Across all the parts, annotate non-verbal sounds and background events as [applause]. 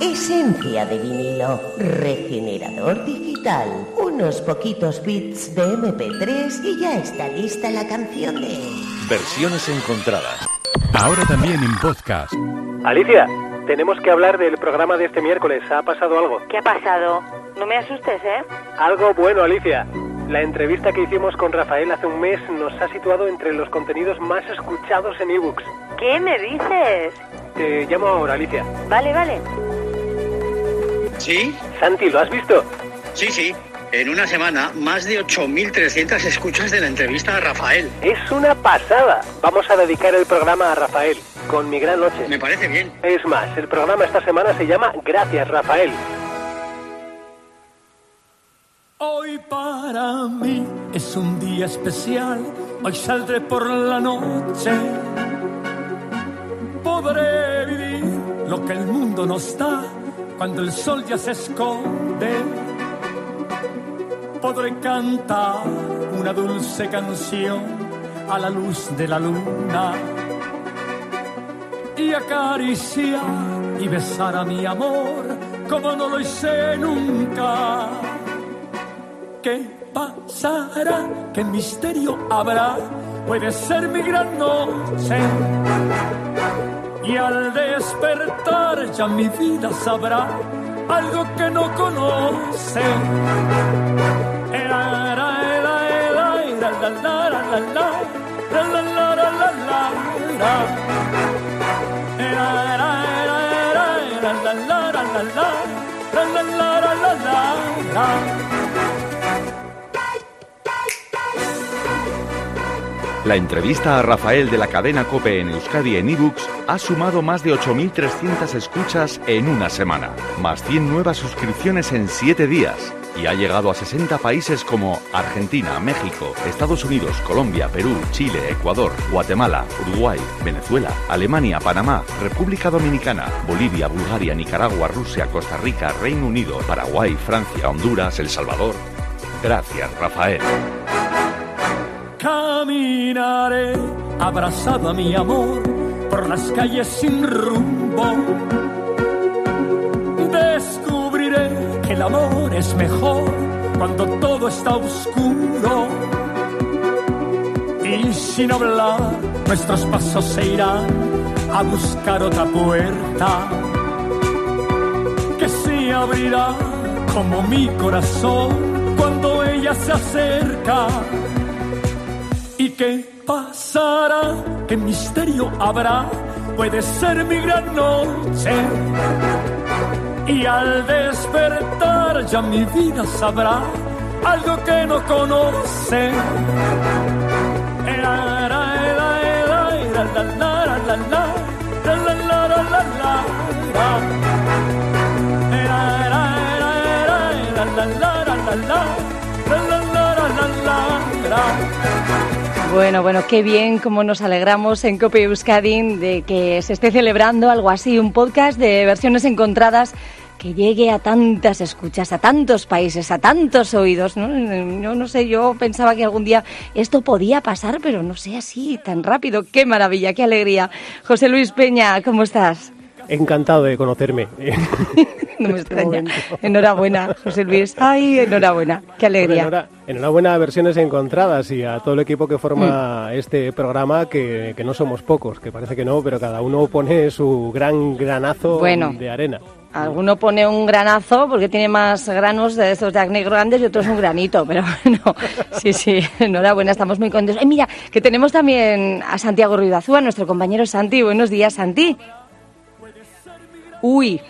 Esencia de vinilo, regenerador digital, unos poquitos bits de MP3 y ya está lista la canción de... Versiones encontradas. Ahora también en podcast. Alicia, tenemos que hablar del programa de este miércoles. ¿Ha pasado algo? ¿Qué ha pasado? No me asustes, ¿eh? Algo bueno, Alicia. La entrevista que hicimos con Rafael hace un mes nos ha situado entre los contenidos más escuchados en ebooks. ¿Qué me dices? Te llamo ahora, Alicia. Vale, vale. ¿Sí? Santi, ¿lo has visto? Sí, sí. En una semana, más de 8.300 escuchas de la entrevista a Rafael. Es una pasada. Vamos a dedicar el programa a Rafael, con mi gran noche. Me parece bien. Es más, el programa esta semana se llama Gracias, Rafael. Hoy para mí es un día especial, hoy saldré por la noche. Podré vivir lo que el mundo nos da cuando el sol ya se esconde. Podré cantar una dulce canción a la luz de la luna y acariciar y besar a mi amor como no lo hice nunca. ¿Qué pasará? ¿Qué misterio habrá? Puede ser mi gran noche. Y al despertar ya mi vida sabrá algo que no conoce. La entrevista a Rafael de la cadena Cope en Euskadi en ebooks ha sumado más de 8.300 escuchas en una semana, más 100 nuevas suscripciones en 7 días y ha llegado a 60 países como Argentina, México, Estados Unidos, Colombia, Perú, Chile, Ecuador, Guatemala, Uruguay, Venezuela, Alemania, Panamá, República Dominicana, Bolivia, Bulgaria, Nicaragua, Rusia, Costa Rica, Reino Unido, Paraguay, Francia, Honduras, El Salvador. Gracias, Rafael. Caminaré abrazado a mi amor por las calles sin rumbo. Descubriré que el amor es mejor cuando todo está oscuro. Y sin hablar, nuestros pasos se irán a buscar otra puerta que se abrirá como mi corazón cuando ella se acerca. ¿Y qué pasará? ¿Qué misterio habrá? Puede ser mi gran noche. Y al despertar ya mi vida sabrá algo que no conoce. La, la, la, la, la, la, la, la, la, la, Bueno, bueno, qué bien cómo nos alegramos en Cope Euskadi de que se esté celebrando algo así, un podcast de versiones encontradas que llegue a tantas escuchas, a tantos países, a tantos oídos. ¿no? Yo no sé, yo pensaba que algún día esto podía pasar, pero no sé así, tan rápido. Qué maravilla, qué alegría. José Luis Peña, ¿cómo estás? Encantado de conocerme. [laughs] No me extraña. Enhorabuena, José Luis. Ay, enhorabuena. Qué alegría. Enhora- enhorabuena a Versiones Encontradas y a todo el equipo que Mm. forma este programa, que, que no somos pocos, que parece que no, pero cada uno pone su gran granazo Bueno. de arena. Alguno pone un granazo porque tiene más granos de estos de acné grandes y otros un granito, pero [laughs] bueno, sí, sí, enhorabuena, estamos muy contentos. Eh, mira, que tenemos también a Santiago Ruidazúa, nuestro compañero Santi. Buenos días, Santi. Uy,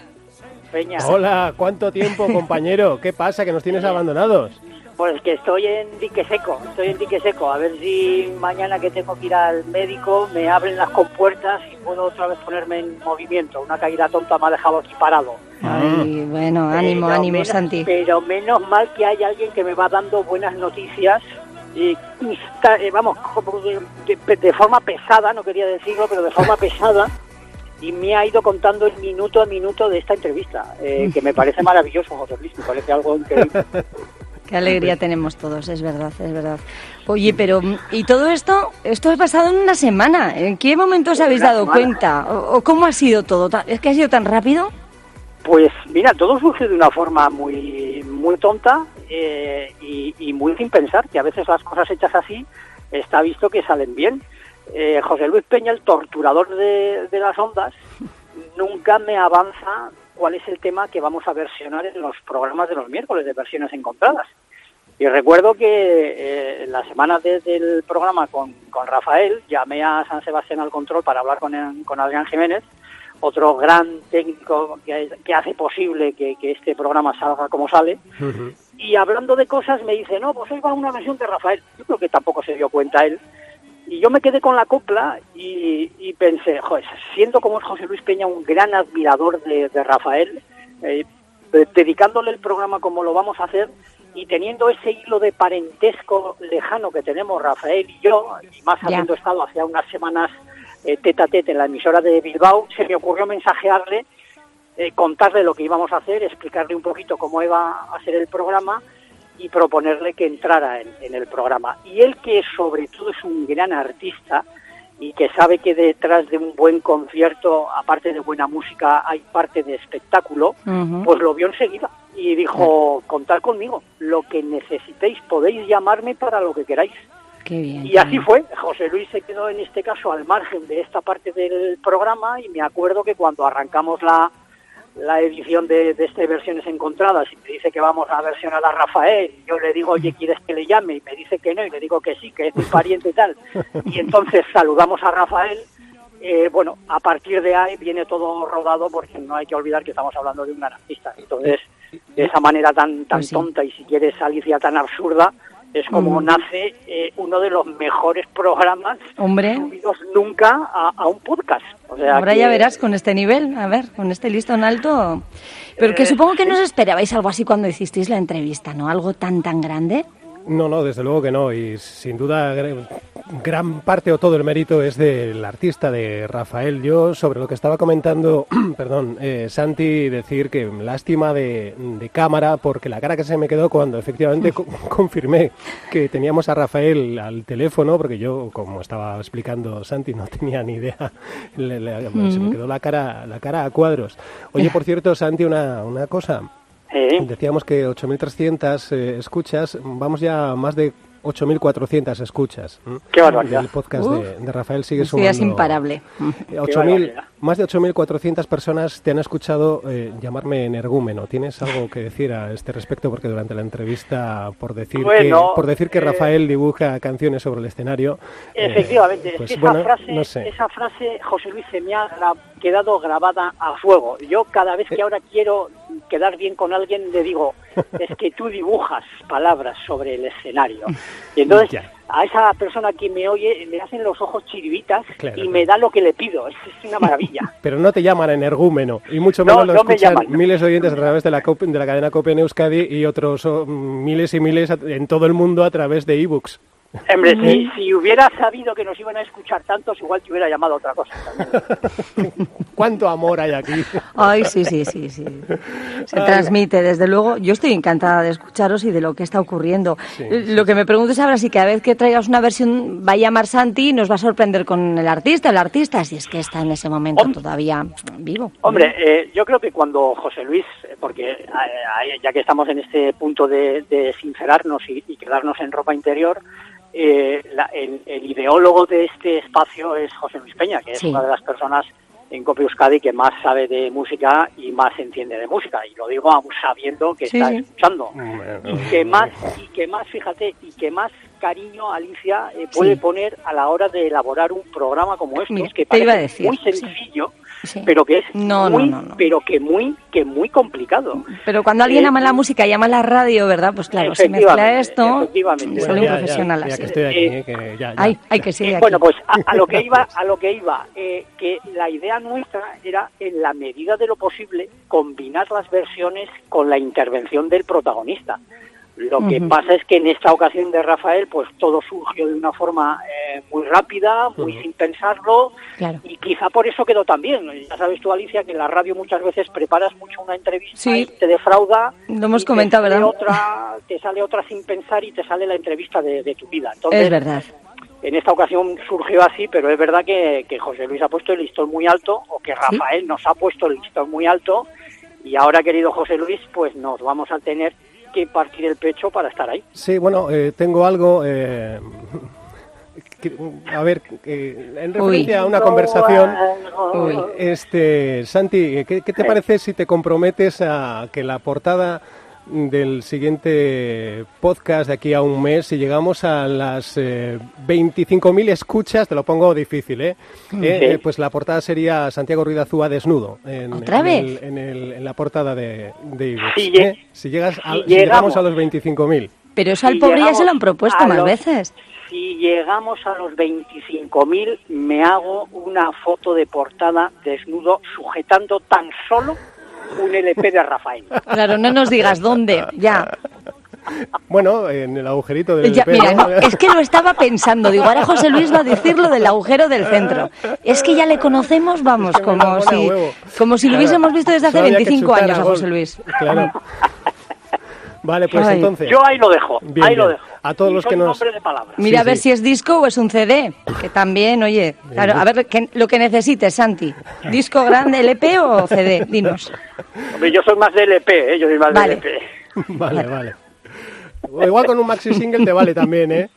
Peña, Hola, ¿cuánto tiempo, [laughs] compañero? ¿Qué pasa? ¿Que nos tienes abandonados? pues que estoy en dique seco, estoy en dique seco, a ver si mañana que tengo que ir al médico me abren las compuertas y puedo otra vez ponerme en movimiento. Una caída tonta me ha dejado aquí parado. ay, bueno, ánimo, Pero ánimo, menos- Santi. Pero menos mal que hay alguien que me va dando buenas noticias. Y, y está- eh, vamos, de- de forma pesada, no quería decirlo, pero de forma pesada, [laughs] y me ha ido contando el minuto a minuto de esta entrevista, eh, que me parece maravilloso, José Luis, me parece algo increíble. [laughs] Qué alegría tenemos todos, es verdad, es verdad. Oye, pero ¿y todo esto? Esto ha pasado en una semana. ¿En qué momento os habéis dado semana. cuenta? ¿O, o cómo ha sido todo? ¿Es que ha sido tan rápido? Pues mira, todo surge de una forma muy, muy tonta eh, y, y muy sin pensar, que a veces las cosas hechas así está visto que salen bien. Eh, José Luis Peña, el torturador de, de las ondas, nunca me avanza cuál es el tema que vamos a versionar en los programas de los miércoles de versiones encontradas. Y recuerdo que eh, la semana desde el programa con, con Rafael llamé a San Sebastián al control para hablar con, el- con Adrián Jiménez, otro gran técnico que, que hace posible que, que este programa salga como sale. Y hablando de cosas me dice, no, pues hoy va una versión de Rafael. Yo creo que tampoco se dio cuenta él. Y yo me quedé con la copla y, y pensé, joder, siendo como es José Luis Peña un gran admirador de, de Rafael, eh, de- dedicándole el programa como lo vamos a hacer y teniendo ese hilo de parentesco lejano que tenemos Rafael y yo, y más habiendo estado hace unas semanas eh, tete a tete en la emisora de Bilbao, se me ocurrió mensajearle eh, contarle lo que íbamos a hacer, explicarle un poquito cómo iba a ser el programa y proponerle que entrara en, en el programa. Y él que sobre todo es un gran artista y que sabe que detrás de un buen concierto, aparte de buena música, hay parte de espectáculo, pues lo vio enseguida y dijo, contad conmigo, lo que necesitéis podéis llamarme para lo que queráis. Qué bien. Y así fue. José Luis se quedó en este caso al margen de esta parte del programa y me acuerdo que cuando arrancamos la, la edición de, de este Versiones Encontradas y me dice que vamos a versionar a Rafael, y yo le digo, oye, ¿quieres que le llame? Y me dice que no, y le digo que sí, que es mi pariente y tal. Y entonces saludamos a Rafael. Eh, bueno, a partir de ahí viene todo rodado porque no hay que olvidar que estamos hablando de un gran artista. Entonces, de esa manera tan, tan Pues sí. tonta y si quieres Alicia tan absurda, es como Mm. nace eh, uno de los mejores programas Hombre, subidos nunca a, a un podcast. O sea ahora que- ya verás con este nivel, a ver, con este listón alto. Pero que Eh, supongo que no os esperabais algo así cuando hicisteis la entrevista, ¿no? Algo tan, tan grande. No, no, desde luego que no. Y sin duda, gran parte o todo el mérito es del artista, de Rafael. Yo, sobre lo que estaba comentando, [clears throat] perdón, eh, Santi, decir que lástima de, de cámara, porque la cara que se me quedó cuando efectivamente co- [laughs] confirmé que teníamos a Rafael al teléfono, porque yo, como estaba explicando Santi, no tenía ni idea. [laughs] Le- le- Se me quedó la cara, la cara a cuadros. Oye, por cierto, Santi, una, una cosa. Eh, Decíamos que 8.300 eh, escuchas, vamos ya a más de 8.400 escuchas. ¿m? Qué barbaridad. El podcast de, de Rafael sigue Esto ya es sumando. imparable. Eh, 8.000 barbaridad. Más de 8.400 personas te han escuchado eh, llamarme energúmeno. ¿Tienes algo que decir a este respecto? Porque durante la entrevista, por decir, Bueno, que, por decir que eh, Rafael dibuja canciones sobre el escenario... eh, Efectivamente, pues es que esa, bueno, frase, no sé. esa frase, José Luis, se me ha quedado grabada a fuego. Yo cada vez Eh. que ahora quiero quedar bien con alguien le digo, [laughs] es que tú dibujas palabras sobre el escenario. Y entonces Ya. A esa persona que me oye le hacen los ojos chiribitas Claro, y claro. me da lo que le pido. Es, es una maravilla. [laughs] Pero no te llaman energúmeno, y mucho No, menos lo no me escuchan llaman. miles de oyentes a través de la, de la cadena COPE en Euskadi y otros oh, miles y miles en todo el mundo a través de ebooks. Hombre, si, si hubiera sabido que nos iban a escuchar tantos, igual te hubiera llamado a otra cosa. también. [laughs] ¿Cuánto amor hay aquí? Ay, sí, sí, sí, sí. Se Ay. transmite, desde luego. Yo estoy encantada de escucharos y de lo que está ocurriendo. Sí, Lo que me pregunto es ahora si cada vez que traigas una versión va a llamar Santi y nos va a sorprender con el artista, el artista, si es que está en ese momento Hom- todavía vivo. Hombre, eh, yo creo que cuando José Luis, eh, porque eh, ya que estamos en este punto de, de sincerarnos y, y quedarnos en ropa interior, eh, la- el, el ideólogo de este espacio es José Luis Peña, que es Sí. una de las personas en Copia Euskadi que más sabe de música y más entiende de música. Y lo digo aún sabiendo que Sí, está escuchando. Y que más, y que más, fíjate, y que más cariño Alicia eh, puede Sí. poner a la hora de elaborar un programa como este, Mira, que parece decir, muy sencillo, Sí. pero que es No, muy, no, no. pero que muy, que muy complicado. Pero cuando alguien Eh, ama la música y ama la radio, ¿verdad? Pues claro, se mezcla esto sale Bueno, un ya, ya, profesional ya así. que aquí, Eh, eh, que ya. Ay, ay, que sigue Eh, aquí. bueno, pues a, a lo que iba, a lo que iba, eh, que la idea nuestra era, en la medida de lo posible, combinar las versiones con la intervención del protagonista. Lo que pasa es que en esta ocasión de Rafael, pues todo surgió de una forma eh, muy rápida, muy sin pensarlo, Claro. y quizá por eso quedó tan bien. Ya sabes tú, Alicia, que en la radio muchas veces preparas mucho una entrevista Sí. y te defrauda. Lo hemos te comentado, sale ¿verdad? Otra, te sale otra sin pensar y te sale la entrevista de, de tu vida. Entonces, Es verdad. en esta ocasión surgió así, pero es verdad que, que José Luis ha puesto el listón muy alto, o que Rafael nos ha puesto el listón muy alto, Y ahora, querido José Luis, pues nos vamos a tener que partir el pecho para estar ahí. Sí, bueno, eh, tengo algo. eh, que- a ver, eh, en referencia a una conversación. Uy. Este, Santi, ¿qué, qué te parece si te comprometes a que la portada del siguiente podcast de aquí a un mes, si llegamos a las eh, 25.000 escuchas, te lo pongo difícil, ¿eh? Eh, eh, pues la portada sería Santiago Ruiz de Azúa desnudo. En, ¿Otra en vez? el- en, el- en la portada de, de Si ¿eh? Si, llegas a- si si llegamos a los 25.000. Pero eso al Si pobre ya se lo han propuesto más los- veces. Si llegamos a los 25.000, me hago una foto de portada desnudo sujetando tan solo un LP de Rafael. Claro, no nos digas dónde, ya. Bueno, en el agujerito del Ya, mira, no, es que lo estaba pensando. Digo, ahora José Luis va a decir lo del agujero del centro. Es que ya le conocemos, vamos, Es que como si, como si lo hubiésemos visto desde hace solo había que 25 chutar años a. José Luis. Claro. Vale, pues Ay. entonces. Yo ahí lo dejo, Bien, ahí lo dejo. A todos Y los soy que nos- de. Mira Sí, a ver sí. si es disco o es un CD, que también, oye, claro, a ver que- lo que necesites, Santi. ¿Disco grande, LP o CD? Dinos. Hombre, yo soy más de LP, ¿eh? yo soy más Vale. de LP. [laughs] Vale, vale. O igual con un maxi single te vale también, ¿eh?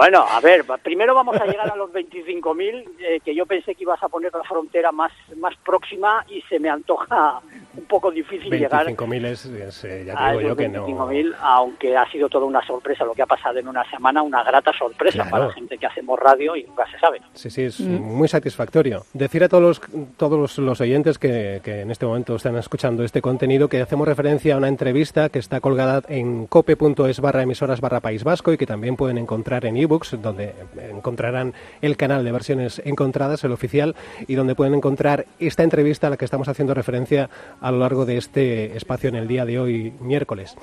Bueno, a ver, primero vamos a llegar a los 25.000, eh, que yo pensé que ibas a poner la frontera más, más próxima y se me antoja un poco difícil llegar 25.000 es, es, eh, ya te digo yo que no. 25.000, aunque ha sido toda una sorpresa lo que ha pasado en una semana, una grata sorpresa Claro. para la gente que hacemos radio y nunca se sabe. Sí, sí, es Mm. muy satisfactorio. Decir a todos los, todos los, oyentes que, que en este momento están escuchando este contenido que hacemos referencia a una entrevista que está colgada en cope.es barra emisoras barra País Vasco y que también pueden encontrar en ebooks, donde encontrarán el canal de versiones encontradas, el oficial, y donde pueden encontrar esta entrevista a la que estamos haciendo referencia a lo largo de este espacio en el día de hoy, miércoles.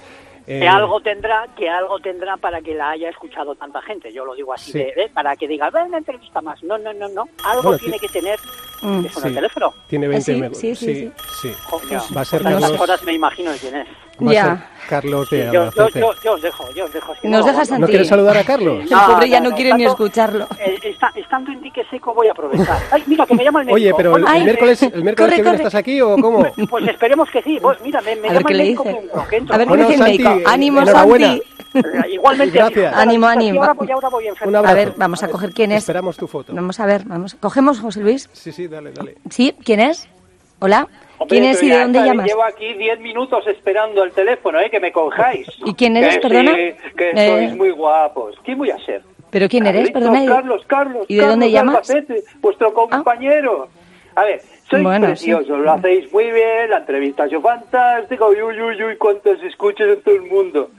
Que Eh, algo tendrá, que algo tendrá para que la haya escuchado tanta gente. Yo lo digo así, Sí. de, de- para que diga, ven una entrevista más. No, no, no, no. Algo Bueno, tiene que tener. Mm. ¿Que suena sí. el teléfono? Tiene 20 sí? me- Sí, sí, sí, sí. Va a ser Carlos- horas me imagino de quién es. Va a Ya. ser Carlos de Yo, yo, yo, yo os dejo, yo os dejo. es que Nos no dejas a ¿No ti. quieres saludar a Carlos? El pobre ya no quiere ni estando- escucharlo. eh, está- estando en dique seco voy a aprovechar. Ay, mira, que me llama el médico. Oye, pero el, Bueno, el Ay. miércoles, el miércoles Corre, que viene corre. estás aquí o cómo? Pues esperemos que sí. Pues mira, me, me A ver llama qué el le médico dice. que entro. A ver qué dice el médico. Ánimo. Santi. [laughs] Igualmente. Gracias. Ánimo, Y ánimo. ahora voy, ahora voy enfermo. Un abrazo. A ver, vamos a coger quién es. Esperamos tu foto. Vamos a ver, vamos. ¿Cogemos, José Luis? Sí, sí, dale, dale. ¿Sí? ¿Quién es? Hola. Hombre, ¿Quién es y de dónde llamas? Llevo aquí 10 minutos esperando el teléfono, ¿eh? Que me cojáis. ¿Y quién eres, Que perdona? sí, que Eh. sois muy guapos. ¿Quién voy a ser? ¿Pero quién eres? Perdona. ¿y de- Carlos, Carlos. ¿Y de Carlos dónde llamas? Albacete, vuestro compañero. A ver, sois Bueno, preciosos, lo hacéis muy bien, la entrevista ha sido fantástica, uy, uy, uy, uy, cuántas escuchas en todo el mundo.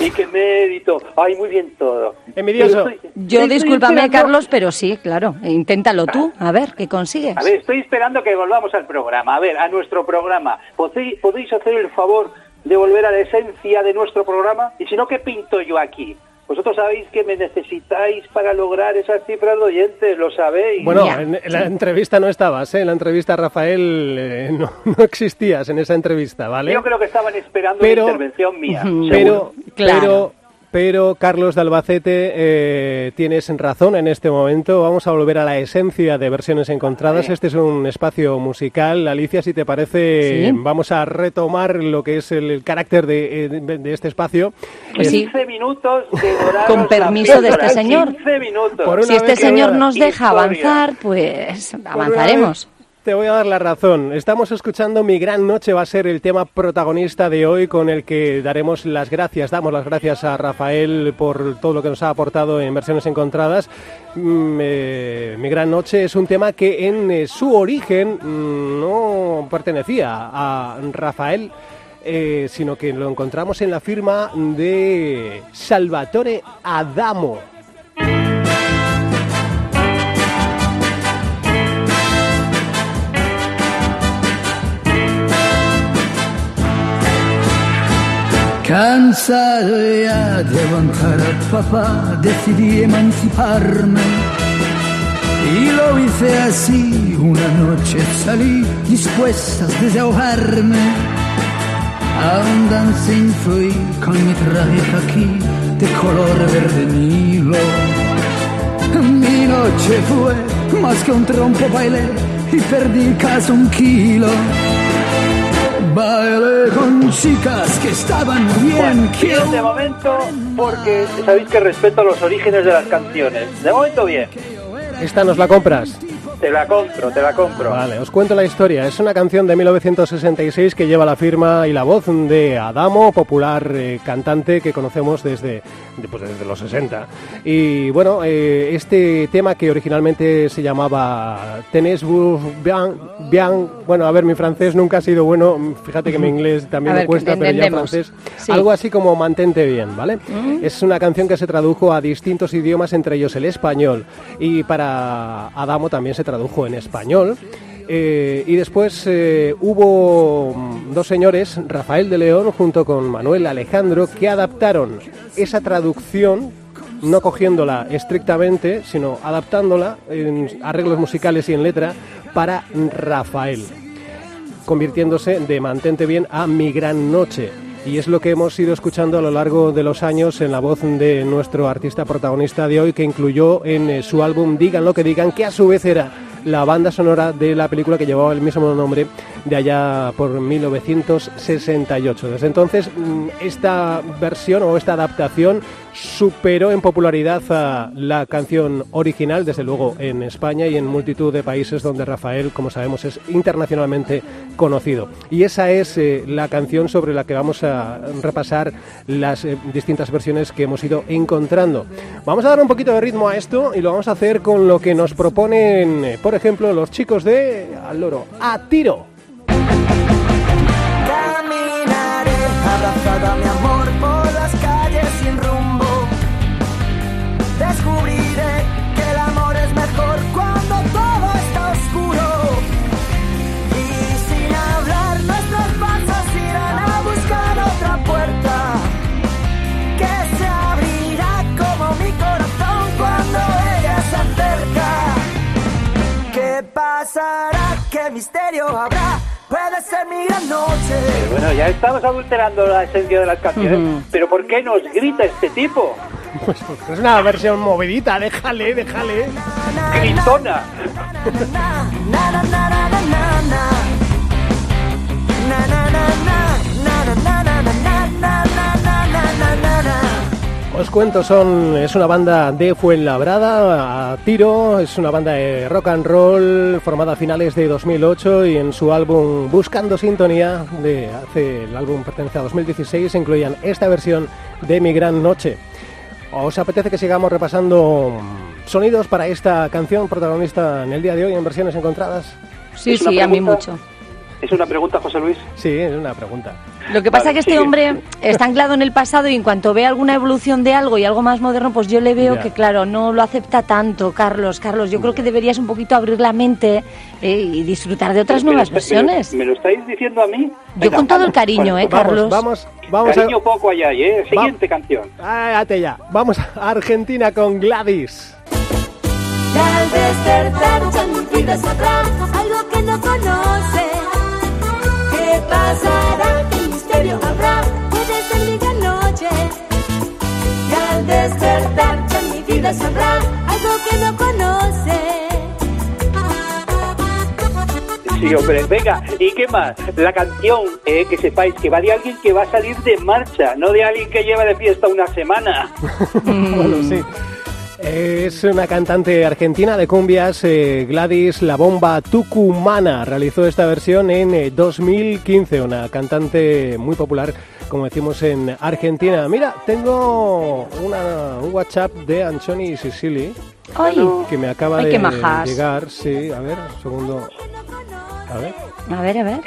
Y qué mérito, ay, muy bien todo. Envidioso. Yo, discúlpame, Carlos, pero sí, claro. Inténtalo tú, a ver, ¿qué consigues? A ver, estoy esperando que volvamos al programa. A ver, a nuestro programa. ¿Podéis, podéis hacer el favor de volver a la esencia de nuestro programa? Y si no, ¿qué pinto yo aquí? Vosotros sabéis que me necesitáis para lograr esas cifras de oyentes, lo sabéis. Bueno, en, en la entrevista no estabas, ¿eh? En la entrevista, Rafael, eh, no, [laughs] no existías en esa entrevista, ¿vale? Yo creo que estaban esperando Pero- una intervención mía. Pero, Claro. pero, pero, Carlos de Albacete, eh, tienes razón en este momento. Vamos a volver a la esencia de versiones encontradas. Este es un espacio musical. Alicia, si te parece, Sí. vamos a retomar lo que es el, el carácter de, eh, de- de este espacio. Pues Eh, sí. 15 minutos devoraros Con permiso de este señor. 15 Si este señor nos deja historia. avanzar, pues avanzaremos. Te voy a dar la razón. Estamos escuchando Mi Gran Noche, va a ser el tema protagonista de hoy con el que daremos las gracias, damos las gracias a Rafael por todo lo que nos ha aportado en versiones encontradas. Mm, eh, Mi Gran Noche es un tema que en eh, su origen mm, no pertenecía a Rafael. eh, sino que lo encontramos en la firma de Salvatore Adamo. Cansado ya de aguantar al papá, decidí emanciparme. Y lo hice así, una noche salí dispuesta a desahogarme. A un dancing fui con mi traje aquí de color verde nilo. Mi noche fue más que un trompo bailé y perdí casi un kilo. Bailé con chicas que estaban muy bien. Bien de momento, porque sabéis que respeto los orígenes de las canciones. De momento bien. ¿Esta nos la compras? Te la compro, te la compro. Vale, os cuento la historia. Es una canción de 1966 que lleva la firma y la voz de Adamo, popular eh, cantante que conocemos desde, de- pues, desde los 60. Y bueno, eh, este tema que originalmente se llamaba Tenés vous bien, bien, bueno, a ver, mi francés nunca ha sido bueno, fíjate que mi inglés también A me ver, cuesta, pero ya francés. Sí. Algo así como mantente bien, ¿vale? Mm. Es una canción que se tradujo a distintos idiomas, entre ellos el español, y para Adamo también se tradujo en español. Eh, y después eh, hubo dos señores, Rafael de León junto con Manuel Alejandro, que adaptaron esa traducción, no cogiéndola estrictamente, sino adaptándola en arreglos musicales y en letra para Rafael convirtiéndose de Mantente Bien a Mi Gran Noche. Y es lo que hemos ido escuchando a lo largo de los años en la voz de nuestro artista protagonista de hoy, que incluyó en eh, su álbum Digan lo que digan, que a su vez era la banda sonora de la película que llevaba el mismo nombre de allá por 1968. Desde entonces, mm, esta versión o esta adaptación superó en popularidad a la canción original, desde luego en España y en multitud de países donde Rafael, como sabemos, es internacionalmente conocido. Y esa es eh, la canción sobre la que vamos a repasar las eh, distintas versiones que hemos ido encontrando. Vamos a dar un poquito de ritmo a esto y lo vamos a hacer con lo que nos proponen, eh, por ejemplo, los chicos de Al Loro. ¡A tiro! Abrazada mi amor por las calles sin rumbo. Descubriré que el amor es mejor cuando todo está oscuro. Y sin hablar nuestros pasos irán a buscar otra puerta que se abrirá como mi corazón cuando ella se acerca. ¿Qué pasará? ¿Qué misterio habrá? Puede ser mi gran noche. Bueno, ya estamos adulterando la esencia de las canciones, pero ¿por qué nos grita este tipo? Pues porque es una versión movidita, déjale, déjale. Gritona. Os cuento, son, es una banda de Fuenlabrada, a tiro, es una banda de rock and roll formada a finales de 2008 y en su álbum Buscando Sintonía, de hace, el álbum pertenece a 2016, incluían esta versión de Mi Gran Noche. ¿Os apetece que sigamos repasando sonidos para esta canción protagonista en el día de hoy en versiones encontradas? Sí, ¿Es una sí, a mí mucho. ¿Es una pregunta, José Luis? Sí, es una pregunta. Lo que pasa Vale, es que este hombre está anclado en el pasado y en cuanto ve alguna evolución de algo y algo más moderno, pues yo le veo Ya. que, claro, no lo acepta tanto, Carlos. Carlos, yo creo que deberías un poquito abrir la mente eh, y disfrutar de otras ¿Me lo nuevas está- versiones. ¿Me lo, me lo estáis diciendo a mí? Yo con todo el cariño, ¿eh, Vamos, Carlos? vamos, vamos Cariño poco allá, ¿eh? Siguiente canción. a... Áate ya, vamos a Argentina con Gladys. Y al despertar ya mi vida sabrá algo que no conoce. ¿Qué pasará? ¿Qué misterio habrá? Puede ser mi gran noche. Y al despertar ya mi vida sabrá algo que no conoce. Sí, hombre, venga, ¿y qué más? La canción, eh, que sepáis que va de alguien que va a salir de marcha, no de alguien que lleva de fiesta una semana. [laughs] bueno, sí. Es una cantante argentina de cumbias, eh, Gladys La Bomba Tucumana. Realizó esta versión en eh, 2015, una cantante muy popular, como decimos en Argentina. Mira, tengo una- un WhatsApp de Anchoni Sicily Ay, que me acaba Ay, de llegar. Sí, a ver, un segundo. A ver. a ver, a ver.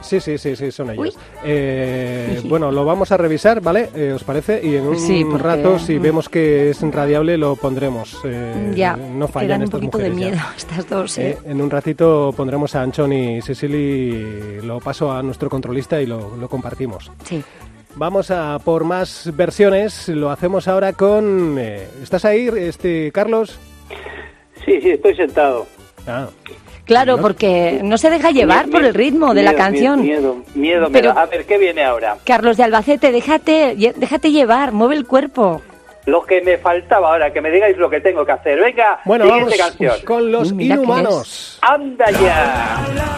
Sí, sí, sí, sí, son ellos. Eh, [laughs] bueno, lo vamos a revisar, ¿vale? Eh, ¿Os parece? Y en un Sí, porque- rato, si vemos que es radiable, lo pondremos. Eh, ya, no fallan un estas poquito de mujeres ya. [laughs] estas dos, Eh, ¿eh? en un ratito pondremos a Anchoni y Cecily, lo paso a nuestro controlista y lo, lo compartimos. Sí. Vamos a por más versiones, lo hacemos ahora con... eh, ¿Estás ahí, este Carlos? Sí, sí, estoy sentado. Ah, Claro, porque no se deja llevar por el ritmo de la canción. Miedo, miedo, Pero, A ver, ¿qué viene ahora? Carlos de Albacete, déjate, déjate llevar, mueve el cuerpo lo que me faltaba ahora, que me digáis lo que tengo que hacer. Venga, bueno, siguiente canción. Con los inhumanos. Anda ya. La, la,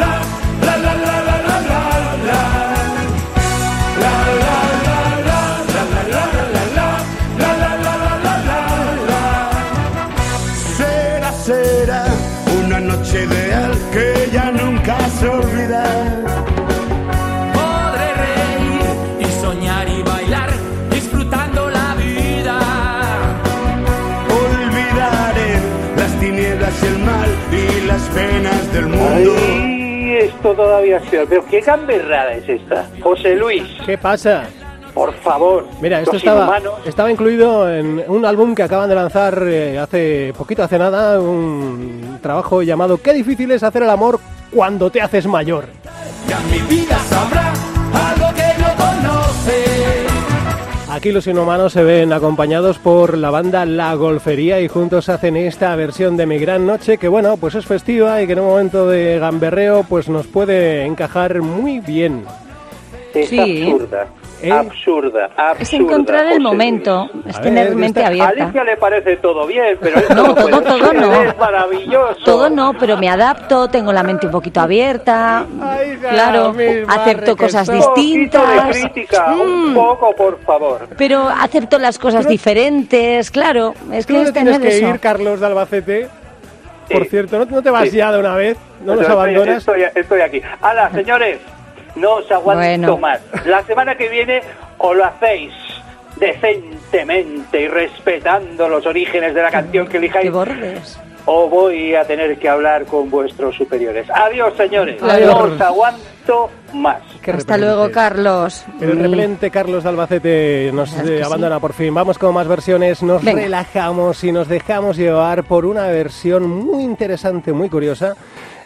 la, será una noche ideal que ya nunca se olvidará. Podré reír y soñar y bailar disfrutando la vida. Olvidaré las tinieblas, el mal y las penas del mundo. Ay, esto todavía es peor. Pero qué gamberrada es esta. José Luis. ¿Qué pasa? Por favor. Mira, esto estaba, inhumanos. estaba incluido en un álbum que acaban de lanzar eh, hace poquito, hace nada, un trabajo llamado Qué difícil es hacer el amor cuando te haces mayor. Ya mi vida sabrá algo que no conoce. Aquí los inhumanos se ven acompañados por la banda La Golfería y juntos hacen esta versión de Mi Gran Noche que bueno, pues es festiva y que en un momento de gamberreo pues nos puede encajar muy bien. Es Sí. absurda. ¿Eh? Absurda, absurda. Es encontrar el momento, es A tener ver, mente Luis. A abierta. Alicia le parece todo bien, pero esto No, no, todo, puede todo ser, no. Es maravilloso. Todo no, pero me adapto, tengo la mente un poquito abierta, Ay, claro, acepto cosas soy. Un poquito distintas. de crítica, un Mm. poco, por favor. Pero acepto las cosas diferentes, claro. Es Tú que no es tienes tener que eso. ir, Carlos de Albacete. Por Sí. cierto, ¿no, no te vas Sí. ya de una vez? ¿No nos Estoy- abandonas? Estoy, estoy aquí. Hala, señores, no os aguanto Bueno. más. La semana que viene os lo hacéis decentemente y respetando los orígenes de la canción que Qué elijáis. O voy a tener que hablar con vuestros superiores. Adiós, señores. Adiós. No os aguanto más. Qué Hasta repelente. luego, Carlos. El Mm. repelente Carlos de Albacete nos ¿Sabes eh, que sí? abandona por fin. Vamos con más versiones, nos Venga. relajamos y nos dejamos llevar por una versión muy interesante, muy curiosa.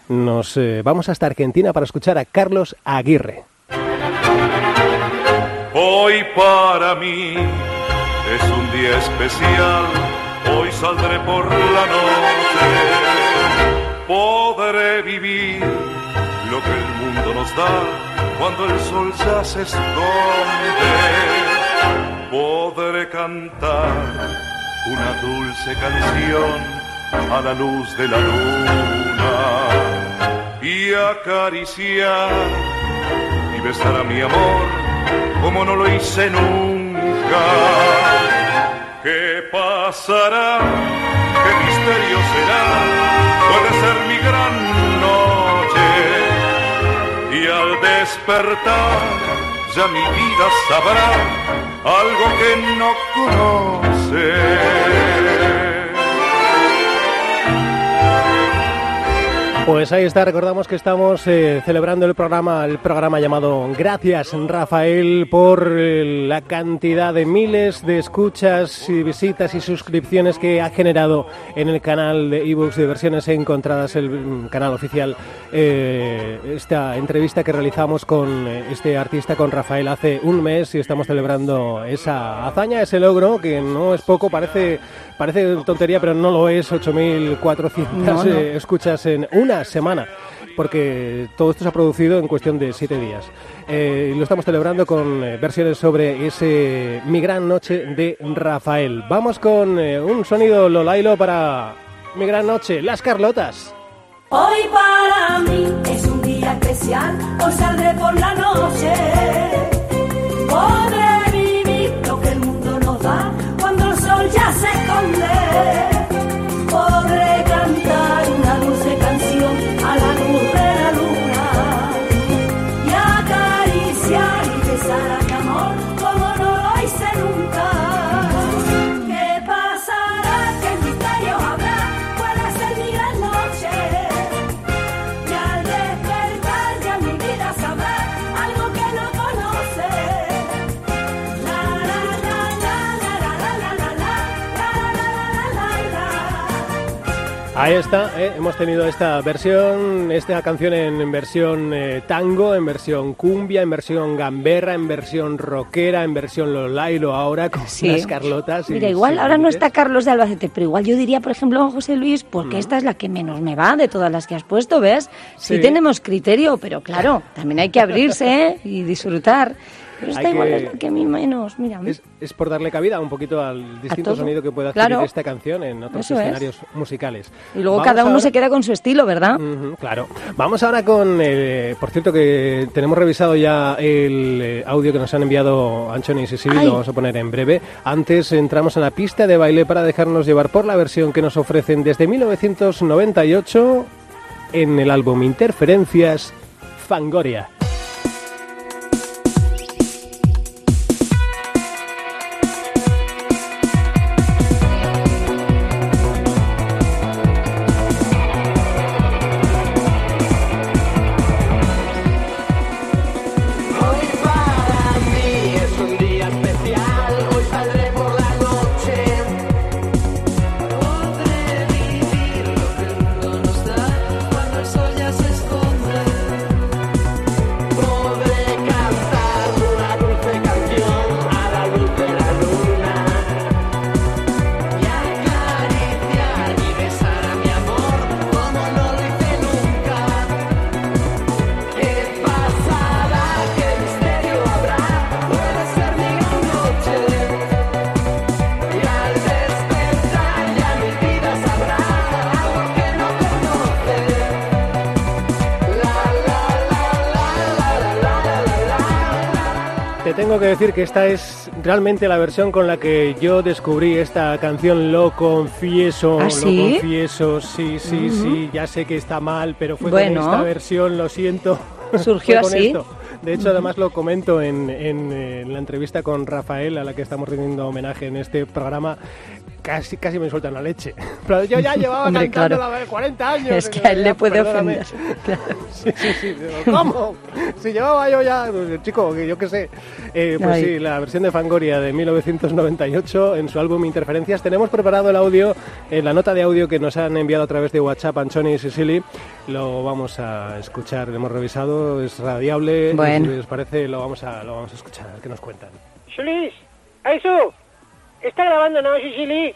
Nos eh, vamos hasta Argentina para escuchar a Carlos Aguirre. Hoy para mí es un día especial, hoy saldré por la noche, podré vivir lo que el mundo nos da cuando el sol ya se esconde, podré cantar una dulce canción a la luz de la luna y acariciar y besar a mi amor como no lo hice nunca. ¿Qué pasará? ¿Qué misterio será? Puede ser mi gran noche. Y al despertar ya mi vida sabrá algo que no conoce. Pues ahí está, recordamos que estamos eh, celebrando el programa, el programa llamado Gracias Rafael por eh, la cantidad de miles de escuchas y visitas y suscripciones que ha generado en el canal de ebooks de versiones encontradas, el mm, canal oficial, eh, esta entrevista que realizamos con este artista, con Rafael, hace un mes y estamos celebrando esa hazaña, ese logro, que no es poco, parece, parece tontería, pero no lo es, 8.400 No, no. escuchas en una semana, porque todo esto se ha producido en cuestión de siete días. Eh, lo estamos celebrando con eh, versiones sobre ese Mi Gran Noche de Rafael. Vamos con eh, un sonido Lolailo para Mi Gran Noche, Las Carlotas. Hoy para mí es un día especial, hoy saldré por la noche. Ahí está, eh, hemos tenido esta versión, esta canción en versión eh, tango, en versión cumbia, en versión gamberra, en versión rockera, en versión Lolailo ahora con Sí. las Carlotas. y Mira, igual ahora no está Carlos de Albacete, pero igual yo diría, por ejemplo, José Luis, porque Mm. esta es la que menos me va de todas las que has puesto, ¿ves? Sí, Sí. tenemos criterio, pero claro, [laughs] también hay que abrirse ¿eh? y disfrutar. Pero Hay igual que- es la que a mí menos, mira. Es, es por darle cabida un poquito al distinto sonido que puede adquirir Claro. esta canción en otros Eso es. escenarios musicales. Y luego Vamos cada uno ahora- se queda con su estilo, ¿verdad? Ujú, claro. Vamos ahora con, eh, por cierto que tenemos revisado ya el eh, audio que nos han enviado Anchoni y Ay. lo vamos a poner en breve. Antes entramos en la pista de baile para dejarnos llevar por la versión que nos ofrecen desde 1998 en el álbum Interferencias Fangoria. Te tengo que decir que esta es realmente la versión con la que yo descubrí esta canción, lo confieso, ¿Ah, lo confieso, sí, sí, sí, ya sé que está mal, pero fue Bueno. con esta versión, lo siento. [laughs] Surgió así. esto. De hecho, además lo comento en, en, eh, en la entrevista con Rafael, a la que estamos rindiendo homenaje en este programa. Casi, casi me sueltan la leche. [laughs] Pero yo ya llevaba Hombre, cantando claro. la 40 años. Es que a él le puede perdóname. ofender. Claro. [laughs] Sí, sí, sí. Digo, ¿Cómo? Si llevaba yo ya, pues, chico, que yo qué sé. Eh, pues Ay. sí, la versión de Fangoria de 1998 en su álbum Interferencias. Tenemos preparado el audio, eh, la nota de audio que nos han enviado a través de WhatsApp Anchoni y Sicily. Lo vamos a escuchar, lo hemos revisado, es radiable. Bueno. Si os parece, lo vamos a, lo vamos a escuchar, a ver qué nos cuentan. Chulis, Aisu, ¿está grabando, no, Sicily?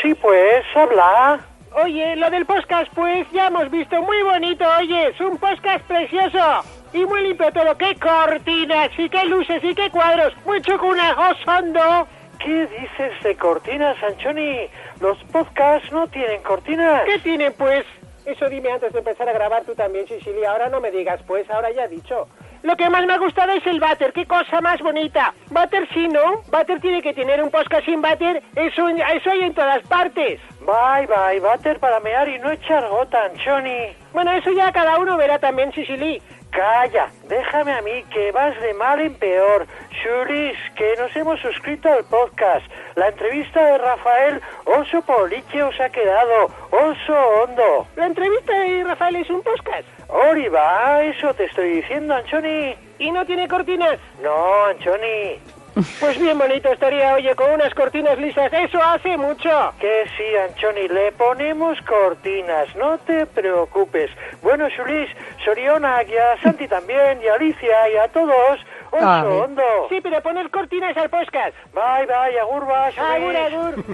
Sí, pues, habla. Oye, lo del podcast, pues, ya hemos visto, muy bonito, oye, es un podcast precioso. Y muy limpio todo, qué cortinas, y qué luces, y qué cuadros, muy chucunajosondo. ¿Qué dices de cortinas, Anchoni? Los podcasts no tienen cortinas. ¿Qué tienen, pues? Eso dime antes de empezar a grabar tú también, Sicilia. Ahora no me digas, pues, ahora ya dicho. Lo que más me ha gustado es el váter, qué cosa más bonita. Váter sí, ¿no? Váter tiene que tener un podcast sin váter, eso, eso hay en todas partes. Bye, bye, váter para mear y no echar gota, Anchoni. Bueno, eso ya cada uno verá también, Sicily. Calla, déjame a mí que vas de mal en peor. Chulis, que nos hemos suscrito al podcast. La entrevista de Rafael Oso Poliche os ha quedado. Oso Hondo. La entrevista de Rafael es un podcast. Oriva, eso te estoy diciendo, Anchoni. ¿Y no tiene cortinas? No, Anchoni. [laughs] Pues bien bonito estaría, oye, con unas cortinas lisas. Eso hace mucho. Que sí, Anchoni, le ponemos cortinas, no te preocupes. Bueno, Chulis, Soriona, y a Santi también, y a Alicia, y a todos. Oso Ay. hondo. Sí, pero poner cortinas al podcast. Bye, bye, agur, bye, Agur, agur.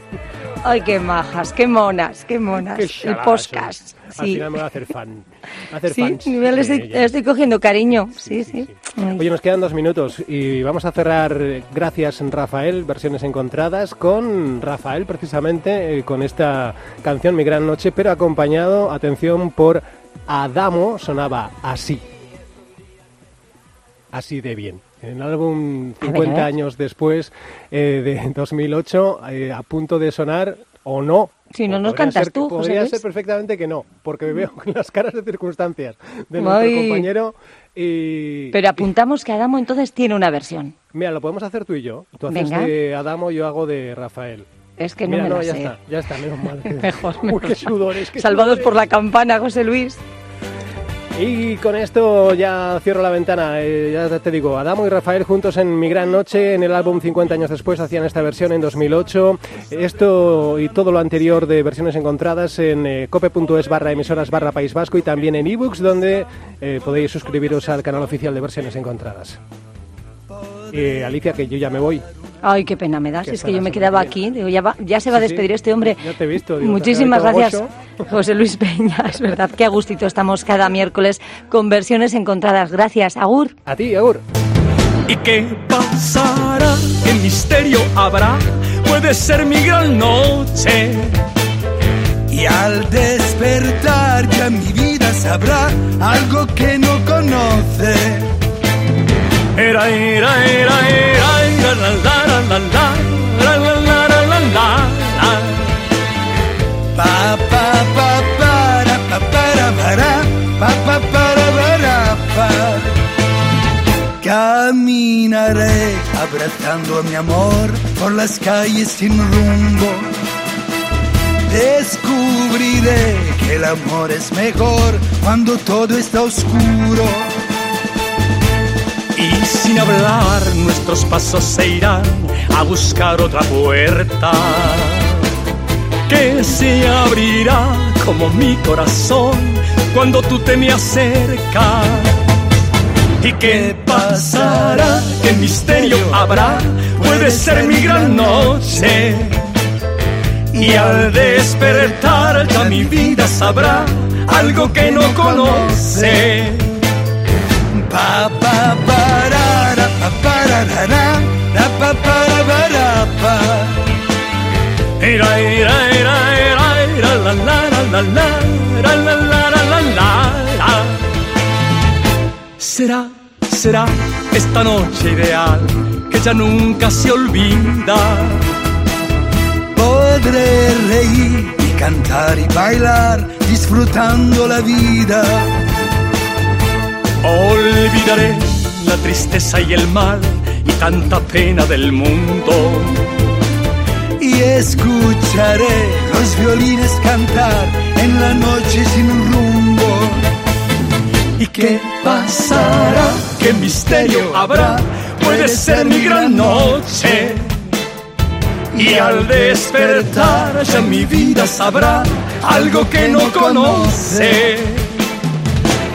Ay, qué majas, qué monas, qué monas. Qué el podcast. sois. Al Sí. final me voy a hacer fan. A hacer Sí, fans. yo le estoy, Sí, ya. le estoy cogiendo cariño. Sí, sí. Oye, nos quedan dos minutos y vamos a cerrar, gracias Rafael, versiones encontradas, con Rafael precisamente, eh, con esta canción Mi Gran Noche, pero acompañado, atención, por Adamo, sonaba así. Así de bien. En el álbum A ver, 50 a ver. años después eh, de [laughs] 2008, eh, a punto de sonar o no. Si no nos cantas ser- tú, José Podría Luis. ser perfectamente que no, porque veo las caras de circunstancias de nuestro Ay. compañero y... Pero apuntamos que Adamo entonces tiene una versión. Mira, lo podemos hacer tú y yo. Tú haces Venga. de Adamo, yo hago de Rafael. Es que no Mira, me no, la ya sé. está, ya está, menos mal. que- [laughs] Mejor, Uy, mejor. qué sudores, qué Salvados sudores. por la campana, José Luis. Y con esto ya cierro la ventana. Eh, ya te digo, Adamo y Rafael juntos en Mi Gran Noche, en el álbum 50 años después, hacían esta versión en 2008. Esto y todo lo anterior de versiones encontradas en eh, cope.es barra emisoras barra País Vasco y también en ebooks, donde eh, podéis suscribiros al canal oficial de versiones encontradas. Eh, Alicia, que yo ya me voy. Ay, qué pena me das. Qué Es que yo me quedaba aquí. Digo, ya, va- ya se va a sí. despedir este hombre. Ya te he visto. digo, Muchísimas gracias. [laughs] José Luis Peña. [laughs] Es verdad que a gustito estamos cada miércoles con versiones encontradas. Gracias, Agur. A ti, Agur. ¿Y qué pasará? ¿Qué misterio habrá? Puede ser mi gran noche. Y al despertar ya mi vida sabrá algo que no conoce. Era, era, era, era, la, la, la, la, la, la, la, la, la. Pa pa pa para pa para para pa pa para para pa. Caminaré abrazando a mi amor por las calles sin rumbo. Descubriré que el amor es mejor cuando todo está oscuro. Sin hablar nuestros pasos se irán a buscar otra puerta que se abrirá como mi corazón cuando tú te me acercas. ¿Y qué pasará? ¿Qué misterio habrá? Puede ser mi gran noche. Y al despertar ya mi vida sabrá algo que no conoce. Pa pa para Será, será esta noche ideal que ya nunca se olvida. Podré reír y cantar y bailar disfrutando la vida. Olvidaré la tristeza y el mal y tanta pena del mundo. Y escucharé los violines cantar en la noche sin rumbo. ¿Y qué pasará? ¿Qué misterio habrá? Puede ser mi gran noche. Y al despertar ya mi vida sabrá algo que no conoce.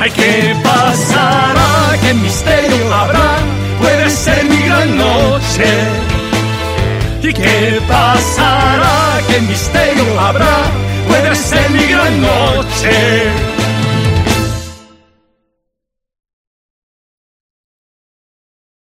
Ay, ¿qué pasará? ¿Qué misterio habrá? Puede ser mi gran noche. ¿Y qué pasará? ¿Qué misterio habrá? Puede ser mi gran noche.